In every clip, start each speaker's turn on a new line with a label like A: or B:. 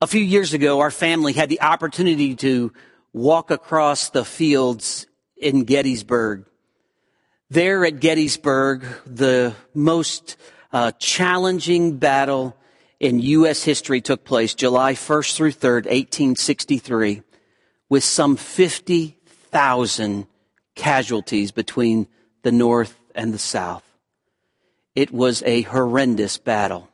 A: A few years ago, our family had the opportunity to walk across the fields in Gettysburg. There at Gettysburg, the most uh, challenging battle in U.S. history took place July 1st through 3rd, 1863, with some 50,000 casualties between the North and the South. It was a horrendous battle.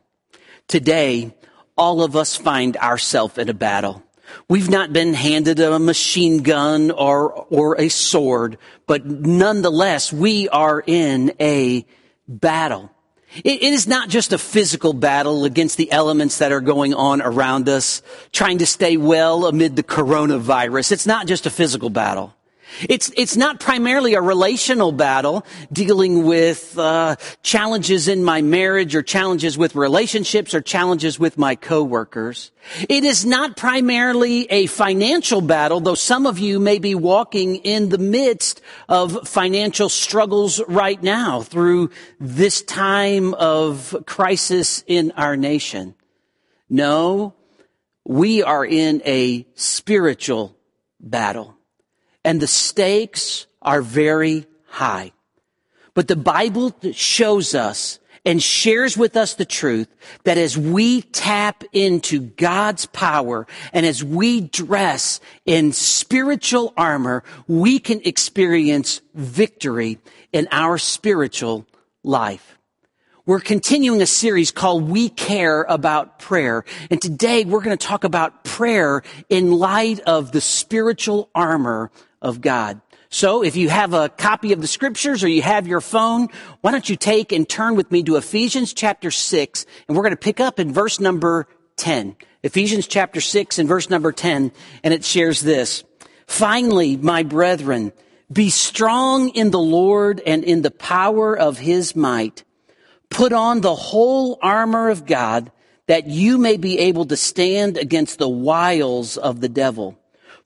A: Today, all of us find ourselves in a battle. We've not been handed a machine gun or, or a sword, but nonetheless, we are in a battle. It, it is not just a physical battle against the elements that are going on around us, trying to stay well amid the coronavirus. It's not just a physical battle. It's, it's not primarily a relational battle dealing with uh, challenges in my marriage or challenges with relationships or challenges with my coworkers. It is not primarily a financial battle, though some of you may be walking in the midst of financial struggles right now through this time of crisis in our nation. No, we are in a spiritual battle and the stakes are very high. But the Bible shows us and shares with us the truth that as we tap into God's power and as we dress in spiritual armor, we can experience victory in our spiritual life. We're continuing a series called We Care About Prayer. And today we're going to talk about prayer in light of the spiritual armor of God. So if you have a copy of the scriptures or you have your phone, why don't you take and turn with me to Ephesians chapter 6 and we're going to pick up in verse number 10. Ephesians chapter 6 and verse number 10 and it shares this. Finally, my brethren, be strong in the Lord and in the power of his might. Put on the whole armor of God that you may be able to stand against the wiles of the devil.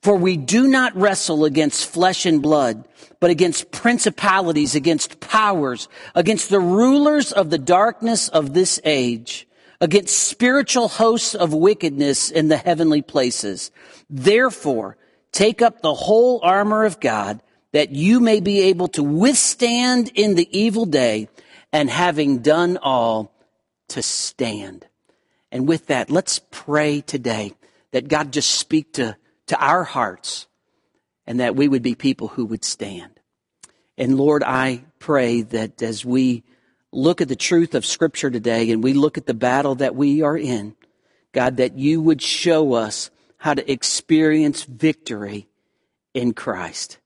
A: For we do not wrestle against flesh and blood, but against principalities, against powers, against the rulers of the darkness of this age, against spiritual hosts of wickedness in the heavenly places. Therefore, take up the whole armor of God that you may be able to withstand in the evil day and having done all to stand. And with that, let's pray today that God just speak to to our hearts and that we would be people who would stand. And Lord, I pray that as we look at the truth of Scripture today and we look at the battle that we are in, God, that you would show us how to experience victory in Christ.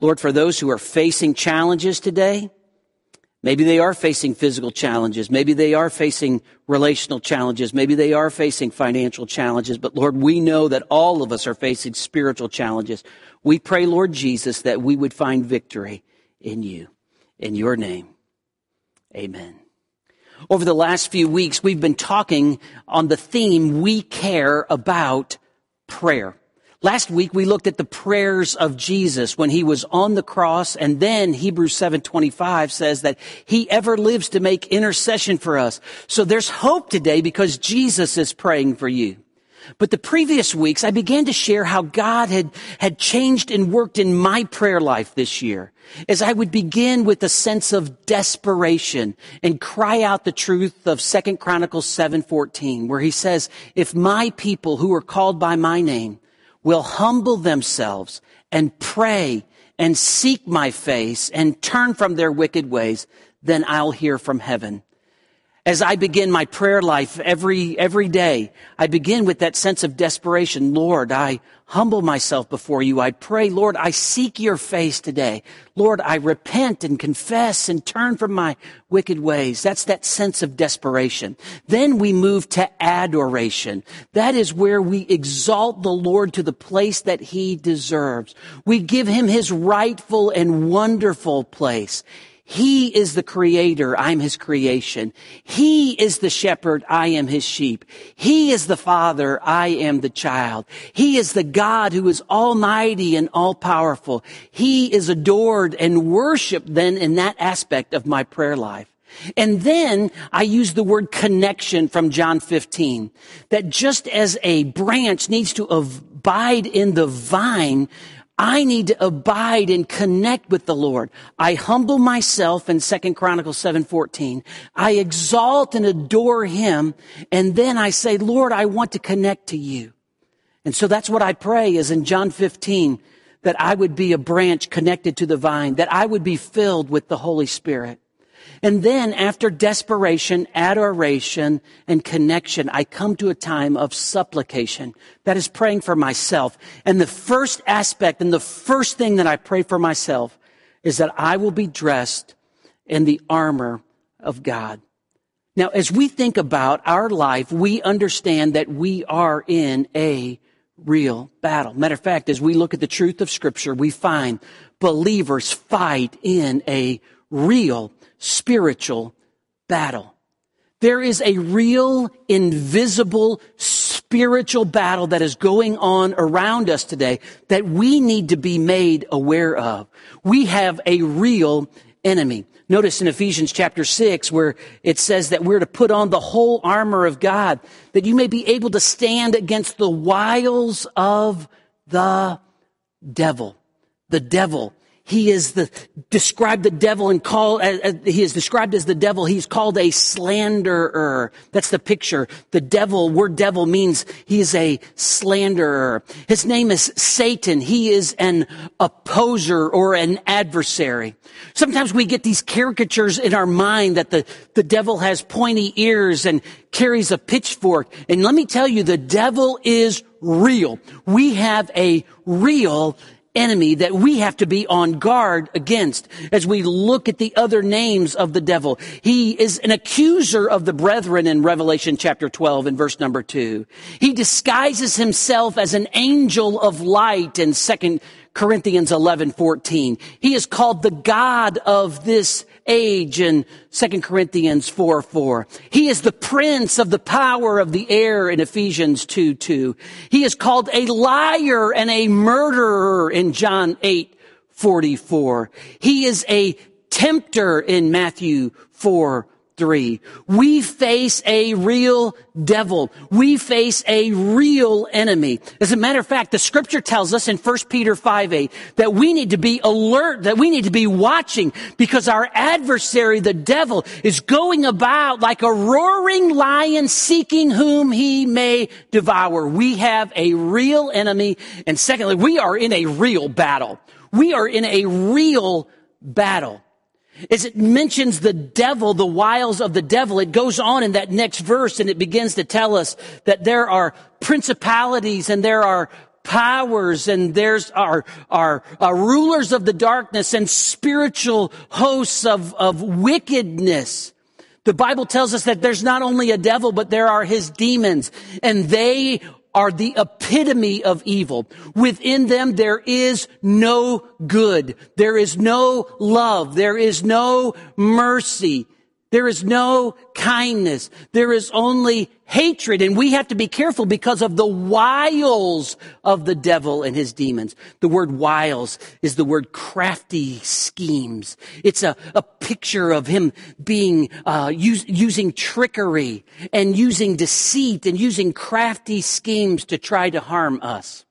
A: Lord, for those who are facing challenges today, Maybe they are facing physical challenges. Maybe they are facing relational challenges. Maybe they are facing financial challenges. But Lord, we know that all of us are facing spiritual challenges. We pray, Lord Jesus, that we would find victory in you. In your name. Amen. Over the last few weeks, we've been talking on the theme, we care about prayer. Last week we looked at the prayers of Jesus when he was on the cross and then Hebrews 7:25 says that he ever lives to make intercession for us. So there's hope today because Jesus is praying for you. But the previous weeks I began to share how God had had changed and worked in my prayer life this year. As I would begin with a sense of desperation and cry out the truth of 2nd Chronicles 7:14 where he says, "If my people who are called by my name will humble themselves and pray and seek my face and turn from their wicked ways, then I'll hear from heaven as I begin my prayer life every, every day, I begin with that sense of desperation. Lord, I humble myself before you. I pray, Lord, I seek your face today. Lord, I repent and confess and turn from my wicked ways. That's that sense of desperation. Then we move to adoration. That is where we exalt the Lord to the place that he deserves. We give him his rightful and wonderful place. He is the creator. I'm his creation. He is the shepherd. I am his sheep. He is the father. I am the child. He is the God who is almighty and all powerful. He is adored and worshiped then in that aspect of my prayer life. And then I use the word connection from John 15. That just as a branch needs to abide in the vine, I need to abide and connect with the Lord. I humble myself in 2 Chronicles 7:14. I exalt and adore him, and then I say, "Lord, I want to connect to you." And so that's what I pray is in John 15 that I would be a branch connected to the vine, that I would be filled with the Holy Spirit. And then after desperation, adoration, and connection, I come to a time of supplication. That is praying for myself. And the first aspect and the first thing that I pray for myself is that I will be dressed in the armor of God. Now, as we think about our life, we understand that we are in a real battle. Matter of fact, as we look at the truth of scripture, we find believers fight in a real spiritual battle. There is a real invisible spiritual battle that is going on around us today that we need to be made aware of. We have a real enemy. Notice in Ephesians chapter 6 where it says that we're to put on the whole armor of God that you may be able to stand against the wiles of the devil. The devil he is the, described the devil and called, uh, uh, he is described as the devil. He's called a slanderer. That's the picture. The devil, word devil means he is a slanderer. His name is Satan. He is an opposer or an adversary. Sometimes we get these caricatures in our mind that the, the devil has pointy ears and carries a pitchfork. And let me tell you, the devil is real. We have a real enemy that we have to be on guard against as we look at the other names of the devil. He is an accuser of the brethren in Revelation chapter 12 and verse number 2. He disguises himself as an angel of light in 2 Corinthians 11, 14. He is called the God of this age in 2 Corinthians 4, 4. He is the prince of the power of the air in Ephesians 2, 2. He is called a liar and a murderer in John 8, 44. He is a tempter in Matthew 4, three. We face a real devil. We face a real enemy. As a matter of fact, the scripture tells us in 1 Peter 5 8 that we need to be alert, that we need to be watching because our adversary, the devil, is going about like a roaring lion seeking whom he may devour. We have a real enemy. And secondly, we are in a real battle. We are in a real battle as it mentions the devil, the wiles of the devil, it goes on in that next verse and it begins to tell us that there are principalities and there are powers and there's our, our, our rulers of the darkness and spiritual hosts of, of wickedness. The Bible tells us that there's not only a devil, but there are his demons and they are the epitome of evil. Within them, there is no good. There is no love. There is no mercy. There is no kindness. There is only hatred. And we have to be careful because of the wiles of the devil and his demons. The word wiles is the word crafty schemes. It's a, a picture of him being, uh, use, using trickery and using deceit and using crafty schemes to try to harm us.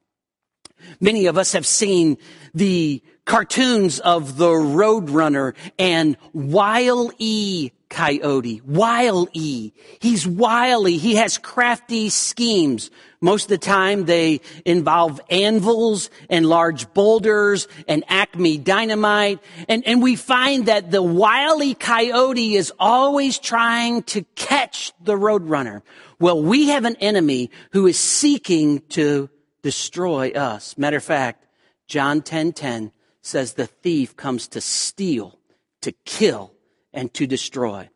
A: Many of us have seen the cartoons of the Roadrunner and Wile E coyote. Wile E. He's wily. He has crafty schemes. Most of the time they involve anvils and large boulders and acme dynamite. And, and we find that the wily coyote is always trying to catch the roadrunner. Well, we have an enemy who is seeking to destroy us. Matter of fact, John 10:10 10, 10 says the thief comes to steal, to kill, and to destroy.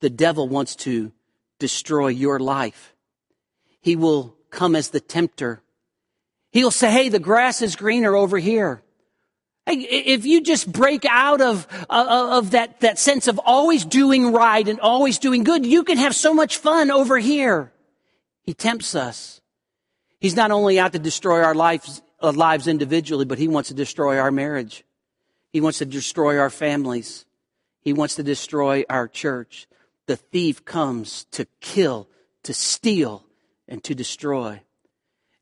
A: The devil wants to destroy your life. He will come as the tempter. He'll say, Hey, the grass is greener over here. Hey, if you just break out of, uh, of that, that sense of always doing right and always doing good, you can have so much fun over here. He tempts us. He's not only out to destroy our lives, uh, Uh, lives individually, but he wants to destroy our marriage. He wants to destroy our families. He wants to destroy our church. The thief comes to kill, to steal, and to destroy.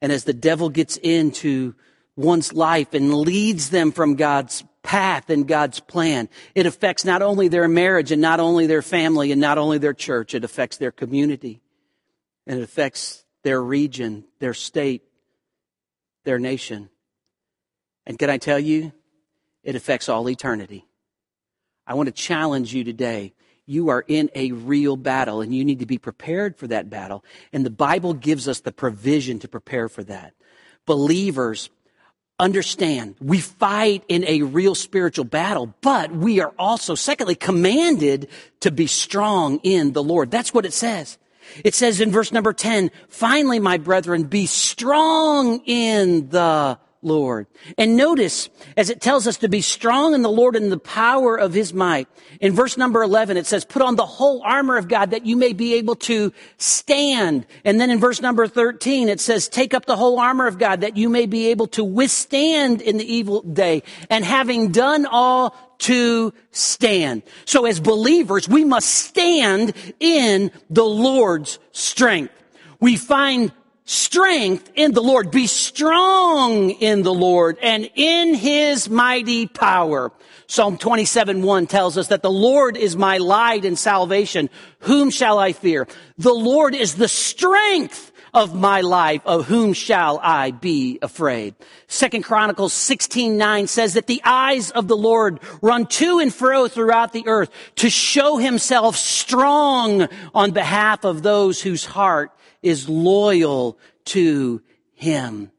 A: And as the devil gets into one's life and leads them from God's path and God's plan, it affects not only their marriage and not only their family and not only their church, it affects their community and it affects their region, their state, their nation. And can I tell you, it affects all eternity. I want to challenge you today. You are in a real battle and you need to be prepared for that battle. And the Bible gives us the provision to prepare for that. Believers understand we fight in a real spiritual battle, but we are also, secondly, commanded to be strong in the Lord. That's what it says. It says in verse number 10, finally, my brethren, be strong in the Lord. And notice, as it tells us to be strong in the Lord and the power of his might, in verse number 11, it says, put on the whole armor of God that you may be able to stand. And then in verse number 13, it says, take up the whole armor of God that you may be able to withstand in the evil day. And having done all to stand. So as believers, we must stand in the Lord's strength. We find strength in the Lord. Be strong in the Lord and in his mighty power. Psalm 27, 1 tells us that the Lord is my light and salvation. Whom shall I fear? The Lord is the strength of my life. Of whom shall I be afraid? Second Chronicles 16, 9 says that the eyes of the Lord run to and fro throughout the earth to show himself strong on behalf of those whose heart is loyal to him.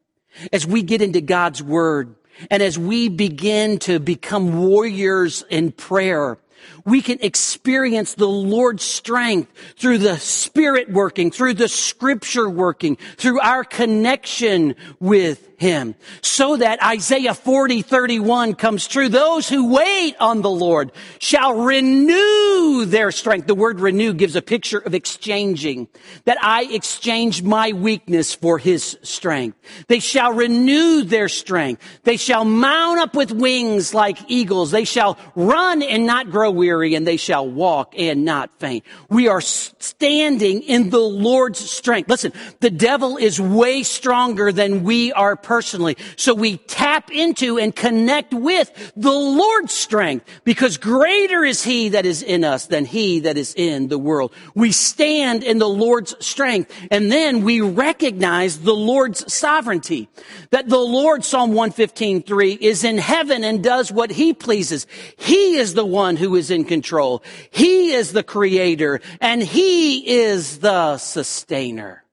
A: As we get into God's word and as we begin to become warriors in prayer, we can experience the Lord's strength through the Spirit working, through the Scripture working, through our connection with him. So that Isaiah 40, 31 comes true. Those who wait on the Lord shall renew their strength. The word renew gives a picture of exchanging. That I exchange my weakness for his strength. They shall renew their strength. They shall mount up with wings like eagles. They shall run and not grow weary and they shall walk and not faint. We are standing in the Lord's strength. Listen, the devil is way stronger than we are personally. So we tap into and connect with the Lord's strength because greater is he that is in us than he that is in the world. We stand in the Lord's strength and then we recognize the Lord's sovereignty. That the Lord, Psalm 115, 3, is in heaven and does what he pleases. He is the one who is in control. He is the creator and he is the sustainer.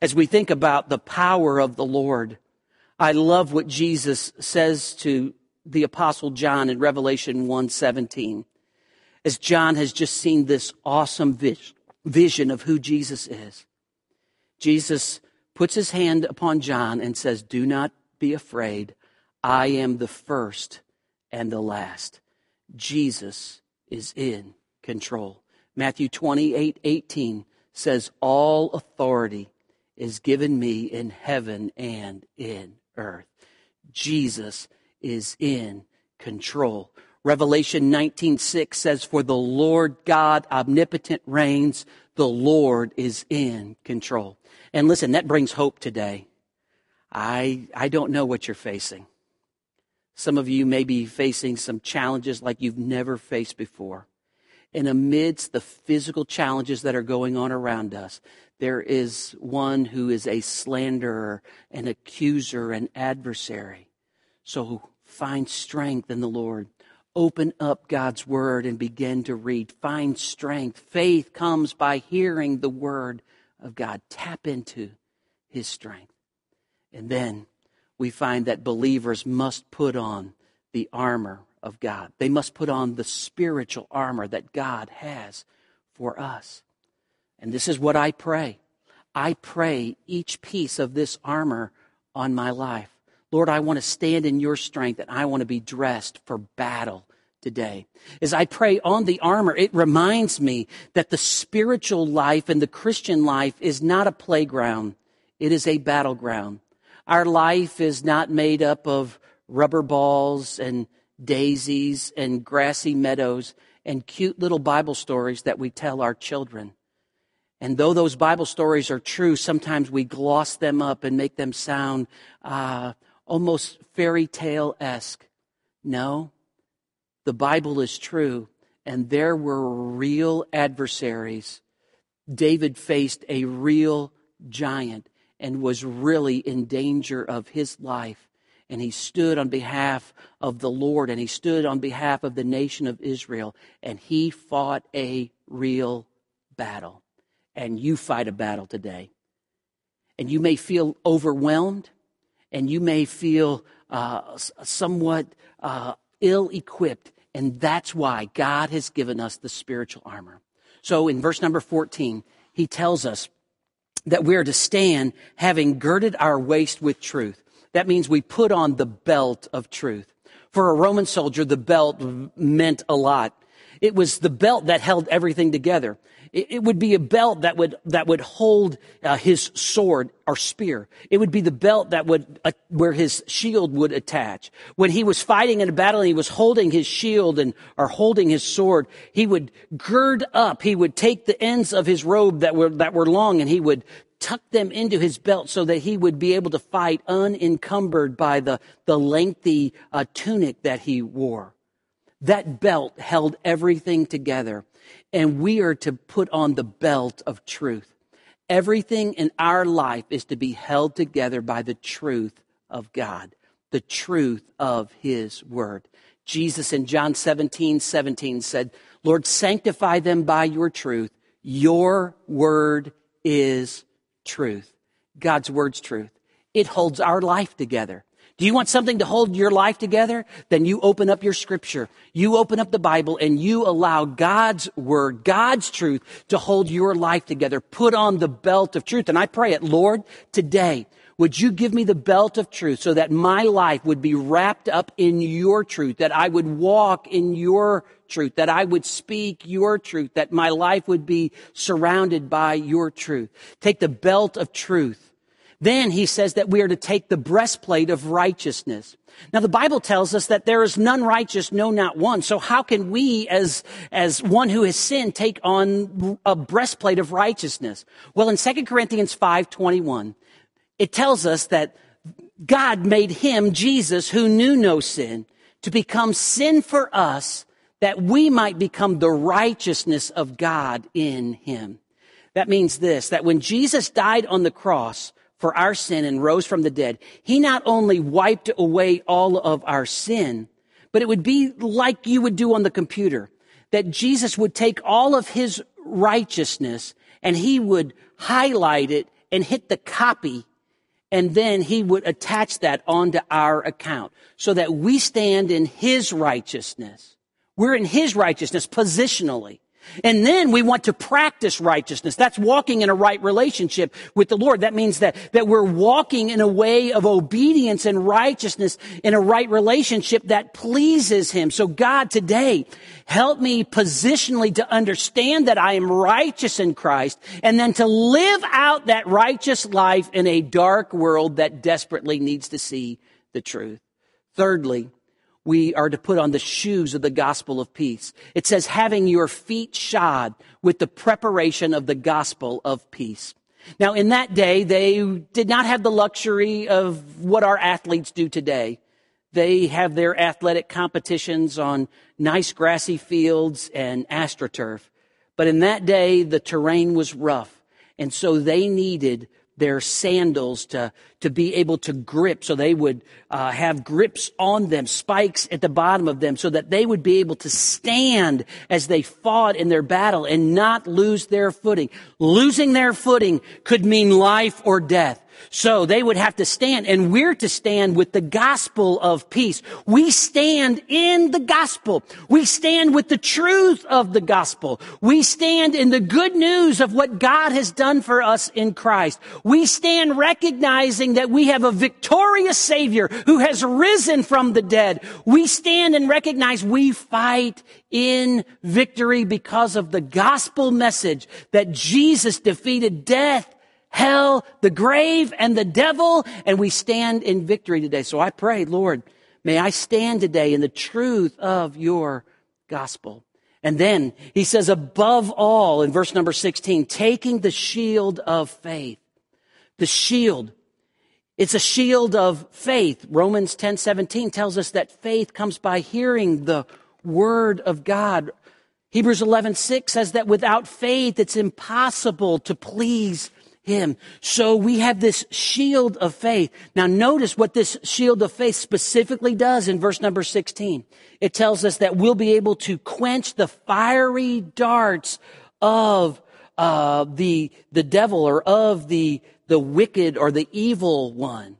A: As we think about the power of the Lord, I love what Jesus says to the apostle John in Revelation 1:17. As John has just seen this awesome vision of who Jesus is. Jesus puts his hand upon John and says, "Do not be afraid. I am the first and the last." Jesus is in control. Matthew 28, 18 says, All authority is given me in heaven and in earth. Jesus is in control. Revelation 19:6 says for the Lord God omnipotent reigns, the Lord is in control. And listen, that brings hope today. I I don't know what you're facing. Some of you may be facing some challenges like you've never faced before. And amidst the physical challenges that are going on around us, there is one who is a slanderer, an accuser, an adversary. So find strength in the Lord. Open up God's word and begin to read. Find strength. Faith comes by hearing the word of God. Tap into his strength. And then we find that believers must put on the armor of God. They must put on the spiritual armor that God has for us. And this is what I pray. I pray each piece of this armor on my life. Lord, I want to stand in your strength and I want to be dressed for battle today. As I pray on the armor, it reminds me that the spiritual life and the Christian life is not a playground. It is a battleground. Our life is not made up of rubber balls and daisies and grassy meadows. and cute little Bible stories that we tell our children. And though those Bible stories are true, sometimes we gloss them up and make them sound uh, almost fairy tale esque. No, the Bible is true, and there were real adversaries. David faced a real giant and was really in danger of his life. And he stood on behalf of the Lord and he stood on behalf of the nation of Israel and he fought a real battle. And you fight a battle today. And you may feel overwhelmed and you may feel uh, somewhat uh, ill equipped. And that's why God has given us the spiritual armor. So in verse number 14, he tells us that we are to stand having girded our waist with truth. That means we put on the belt of truth. For a Roman soldier, the belt meant a lot. It was the belt that held everything together. It, it would be a belt that would, that would hold uh, his sword or spear. It would be the belt that would, uh, where his shield would attach. When he was fighting in a battle and he was holding his shield and, or holding his sword, he would gird up. He would take the ends of his robe that were, that were long and he would tuck them into his belt so that he would be able to fight unencumbered by the, the lengthy uh, tunic that he wore. That belt held everything together and we are to put on the belt of truth. Everything in our life is to be held together by the truth of God, the truth of His Word. Jesus in John 17, 17 said, Lord, sanctify them by your truth. Your word is truth. God's word's truth. It holds our life together. Do you want something to hold your life together? Then you open up your scripture. You open up the Bible and you allow God's word, God's truth to hold your life together. Put on the belt of truth. And I pray it, Lord, today, would you give me the belt of truth so that my life would be wrapped up in your truth, that I would walk in your truth, that I would speak your truth, that my life would be surrounded by your truth. Take the belt of truth then he says that we are to take the breastplate of righteousness. Now the Bible tells us that there is none righteous, no, not one. So how can we, as, as one who has sinned, take on a breastplate of righteousness? Well, in 2 Corinthians 5.21, it tells us that God made him, Jesus, who knew no sin, to become sin for us, that we might become the righteousness of God in him. That means this, that when Jesus died on the cross, for our sin and rose from the dead, he not only wiped away all of our sin, but it would be like you would do on the computer, that Jesus would take all of his righteousness and he would highlight it and hit the copy and then he would attach that onto our account so that we stand in his righteousness. We're in his righteousness positionally. And then we want to practice righteousness. That's walking in a right relationship with the Lord. That means that, that we're walking in a way of obedience and righteousness in a right relationship that pleases Him. So God, today, help me positionally to understand that I am righteous in Christ and then to live out that righteous life in a dark world that desperately needs to see the truth. Thirdly, we are to put on the shoes of the gospel of peace. It says, having your feet shod with the preparation of the gospel of peace. Now, in that day, they did not have the luxury of what our athletes do today. They have their athletic competitions on nice grassy fields and astroturf. But in that day, the terrain was rough. And so they needed their sandals to, to be able to grip. So they would uh, have grips on them, spikes at the bottom of them, so that they would be able to stand as they fought in their battle and not lose their footing. Losing their footing could mean life or death. So they would have to stand and we're to stand with the gospel of peace. We stand in the gospel. We stand with the truth of the gospel. We stand in the good news of what God has done for us in Christ. We stand recognizing that we have a victorious savior who has risen from the dead. We stand and recognize we fight in victory because of the gospel message that Jesus defeated death hell, the grave, and the devil, and we stand in victory today. So I pray, Lord, may I stand today in the truth of your gospel. And then he says, above all, in verse number 16, taking the shield of faith. The shield. It's a shield of faith. Romans 10 17 tells us that faith comes by hearing the word of God. Hebrews 11 6 says that without faith, it's impossible to please him. So we have this shield of faith. Now notice what this shield of faith specifically does in verse number 16. It tells us that we'll be able to quench the fiery darts of uh, the the devil or of the the wicked or the evil one.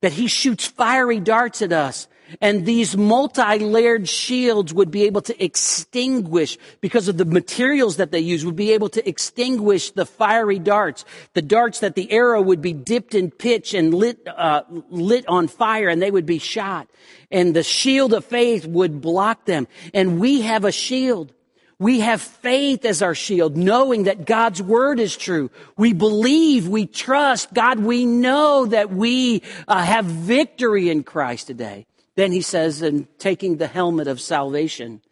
A: That he shoots fiery darts at us. And these multi-layered shields would be able to extinguish, because of the materials that they use, would be able to extinguish the fiery darts. The darts that the arrow would be dipped in pitch and lit, uh, lit on fire and they would be shot. And the shield of faith would block them. And we have a shield. We have faith as our shield, knowing that God's word is true. We believe, we trust God. We know that we uh, have victory in Christ today. Then he says, and taking the helmet of salvation.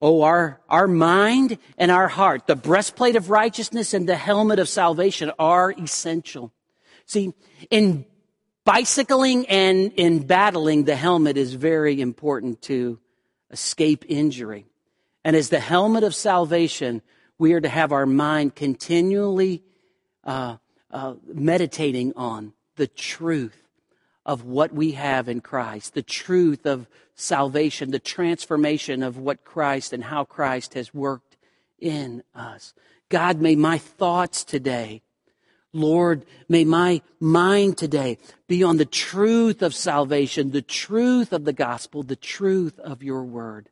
A: Oh, our, our mind and our heart, the breastplate of righteousness and the helmet of salvation are essential. See, in bicycling and in battling, the helmet is very important to escape injury. And as the helmet of salvation, we are to have our mind continually uh, uh, meditating on the truth of what we have in Christ, the truth of salvation, the transformation of what Christ and how Christ has worked in us. God, may my thoughts today, Lord, may my mind today be on the truth of salvation, the truth of the gospel, the truth of your word.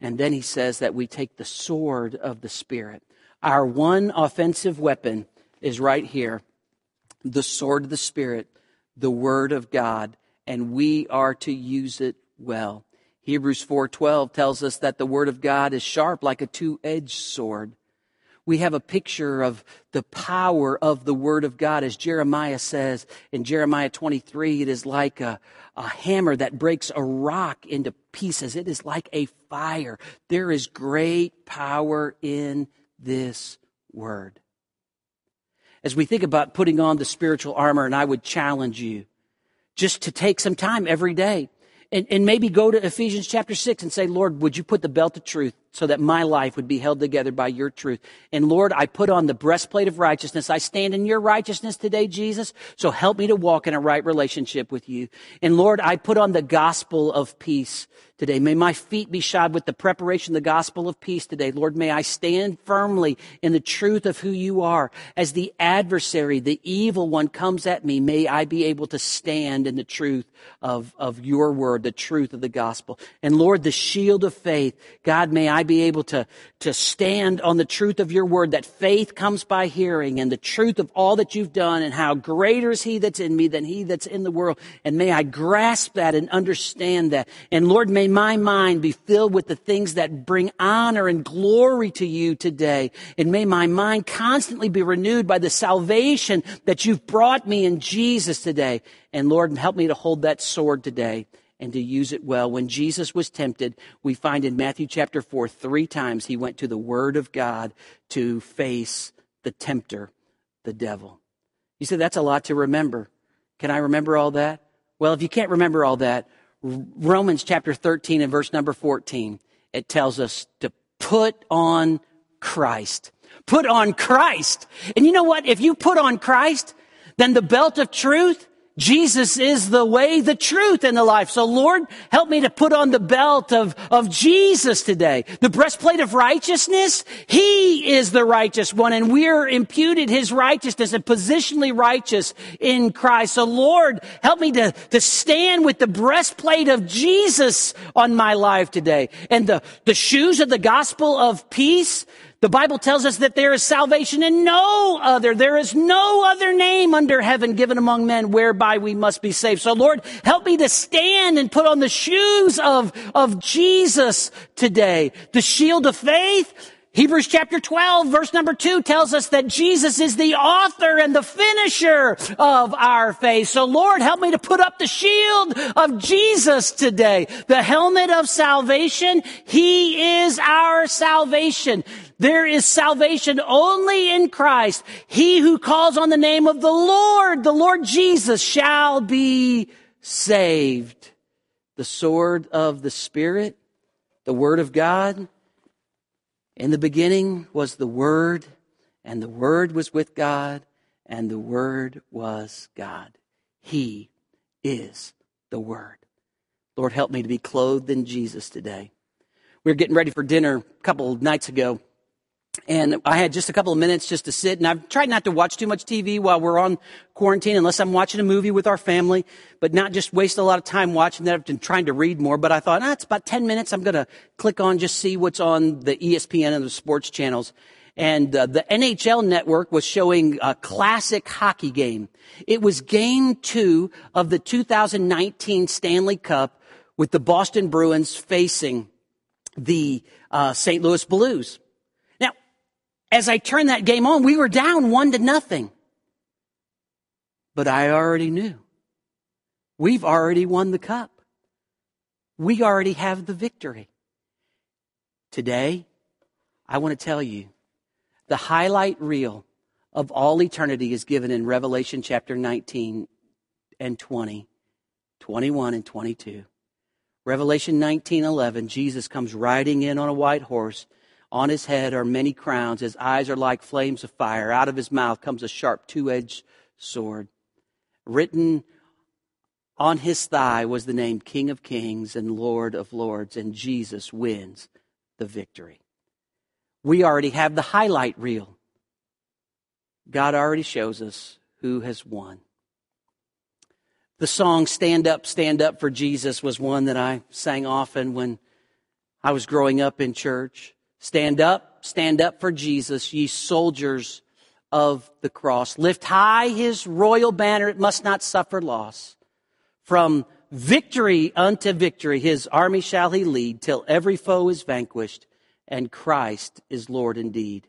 A: And then he says that we take the sword of the Spirit. Our one offensive weapon is right here the sword of the Spirit the word of God, and we are to use it well. Hebrews 4:12 tells us that the word of God is sharp like a two-edged sword. We have a picture of the power of the word of God as Jeremiah says in Jeremiah 23 it is like a, a hammer that breaks a rock into pieces. It is like a fire. There is great power in this word as we think about putting on the spiritual armor, and I would challenge you just to take some time every day and, and maybe go to Ephesians chapter 6 and say, Lord, would you put the belt of truth so that my life would be held together by your truth. And Lord, I put on the breastplate of righteousness. I stand in your righteousness today, Jesus. So help me to walk in a right relationship with you. And Lord, I put on the gospel of peace today. May my feet be shod with the preparation of the gospel of peace today. Lord, may I stand firmly in the truth of who you are. As the adversary, the evil one comes at me, may I be able to stand in the truth of, of your word, the truth of the gospel. And Lord, the shield of faith, God, may I I be able to, to stand on the truth of your word, that faith comes by hearing and the truth of all that you've done and how greater is he that's in me than he that's in the world. And may I grasp that and understand that. And Lord, may my mind be filled with the things that bring honor and glory to you today. And may my mind constantly be renewed by the salvation that you've brought me in Jesus today. And Lord, help me to hold that sword today and to use it well. When Jesus was tempted, we find in Matthew chapter 4, three times he went to the Word of God to face the tempter, the devil. You said that's a lot to remember. Can I remember all that? Well, if you can't remember all that, Romans chapter 13 and verse number 14, it tells us to put on Christ. Put on Christ. And you know what? If you put on Christ, then the belt of truth Jesus is the way, the truth, and the life. So Lord, help me to put on the belt of, of Jesus today. The breastplate of righteousness. He is the righteous one and we're imputed his righteousness and positionally righteous in Christ. So Lord, help me to, to stand with the breastplate of Jesus on my life today. And the, the shoes of the gospel of peace. The Bible tells us that there is salvation in no other. There is no other name under heaven given among men whereby we must be saved. So Lord, help me to stand and put on the shoes of, of Jesus today. The shield of faith, Hebrews chapter 12 verse number 2 tells us that Jesus is the author and the finisher of our faith. So Lord, help me to put up the shield of Jesus today. The helmet of salvation. He is our salvation. There is salvation only in Christ. He who calls on the name of the Lord, the Lord Jesus shall be saved. The sword of the Spirit, the Word of God, in the beginning was the Word, and the Word was with God, and the Word was God. He is the Word. Lord, help me to be clothed in Jesus today. We were getting ready for dinner a couple nights ago, and I had just a couple of minutes just to sit, and I've tried not to watch too much TV while we're on quarantine, unless I'm watching a movie with our family, but not just waste a lot of time watching that. I've been trying to read more, but I thought, ah, it's about 10 minutes. I'm going to click on, just see what's on the ESPN and the sports channels. And uh, the NHL network was showing a classic hockey game. It was game two of the 2019 Stanley Cup with the Boston Bruins facing the uh, St. Louis Blues as I turned that game on, we were down one to nothing. But I already knew. We've already won the cup. We already have the victory. Today, I want to tell you the highlight reel of all eternity is given in Revelation chapter 19 and 20, 21 and 22. Revelation 19, 11, Jesus comes riding in on a white horse on his head are many crowns. His eyes are like flames of fire. Out of his mouth comes a sharp two edged sword. Written on his thigh was the name King of Kings and Lord of Lords, and Jesus wins the victory. We already have the highlight reel. God already shows us who has won. The song Stand Up, Stand Up for Jesus was one that I sang often when I was growing up in church. Stand up, stand up for Jesus, ye soldiers of the cross. Lift high his royal banner, it must not suffer loss. From victory unto victory, his army shall he lead, till every foe is vanquished, and Christ is Lord indeed.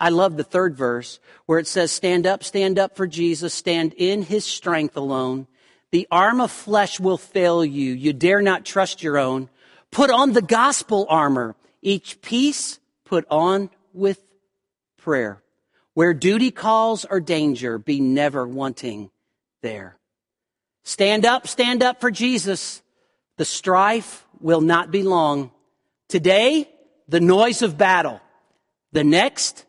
A: I love the third verse where it says, Stand up, stand up for Jesus, stand in his strength alone. The arm of flesh will fail you. You dare not trust your own. Put on the gospel armor each piece put on with prayer. Where duty calls or danger, be never wanting there. Stand up, stand up for Jesus. The strife will not be long. Today, the noise of battle. The next,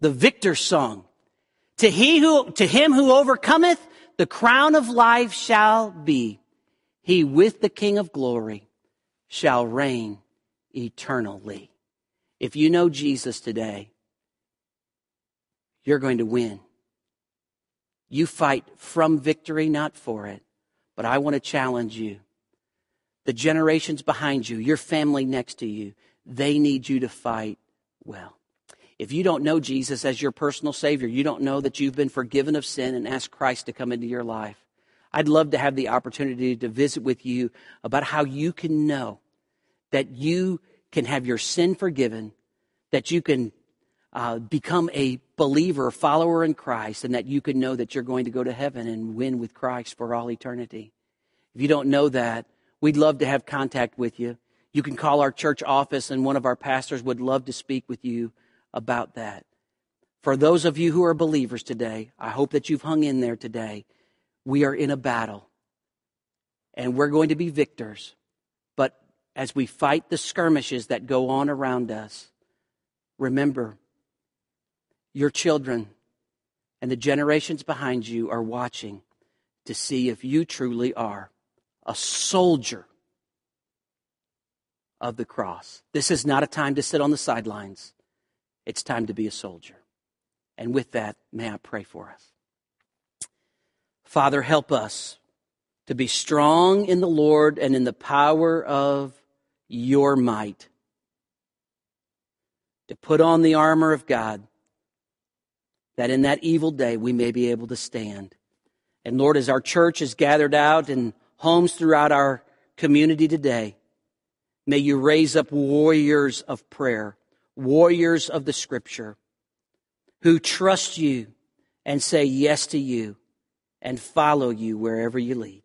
A: the victor's song. To he who, to him who overcometh, the crown of life shall be. He with the King of glory shall reign eternally. If you know Jesus today, you're going to win. You fight from victory, not for it. But I want to challenge you. The generations behind you, your family next to you, they need you to fight well. If you don't know Jesus as your personal Savior, you don't know that you've been forgiven of sin and asked Christ to come into your life. I'd love to have the opportunity to visit with you about how you can know that you can have your sin forgiven, that you can uh, become a believer, follower in Christ, and that you can know that you're going to go to heaven and win with Christ for all eternity. If you don't know that, we'd love to have contact with you. You can call our church office, and one of our pastors would love to speak with you about that. For those of you who are believers today, I hope that you've hung in there today. We are in a battle, and we're going to be victors as we fight the skirmishes that go on around us, remember your children and the generations behind you are watching to see if you truly are a soldier of the cross. This is not a time to sit on the sidelines, it's time to be a soldier. And with that, may I pray for us. Father, help us to be strong in the Lord and in the power of your might. To put on the armor of God, that in that evil day we may be able to stand. And Lord, as our church is gathered out in homes throughout our community today, may you raise up warriors of prayer, warriors of the scripture who trust you and say yes to you and follow you wherever you lead.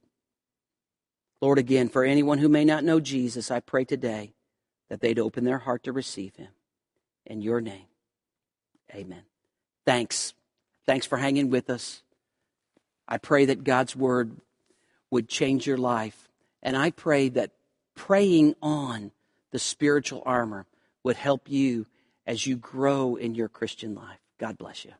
A: Lord, again, for anyone who may not know Jesus, I pray today that they'd open their heart to receive him. In your name, amen. Thanks. Thanks for hanging with us. I pray that God's word would change your life. And I pray that praying on the spiritual armor would help you as you grow in your Christian life. God bless you.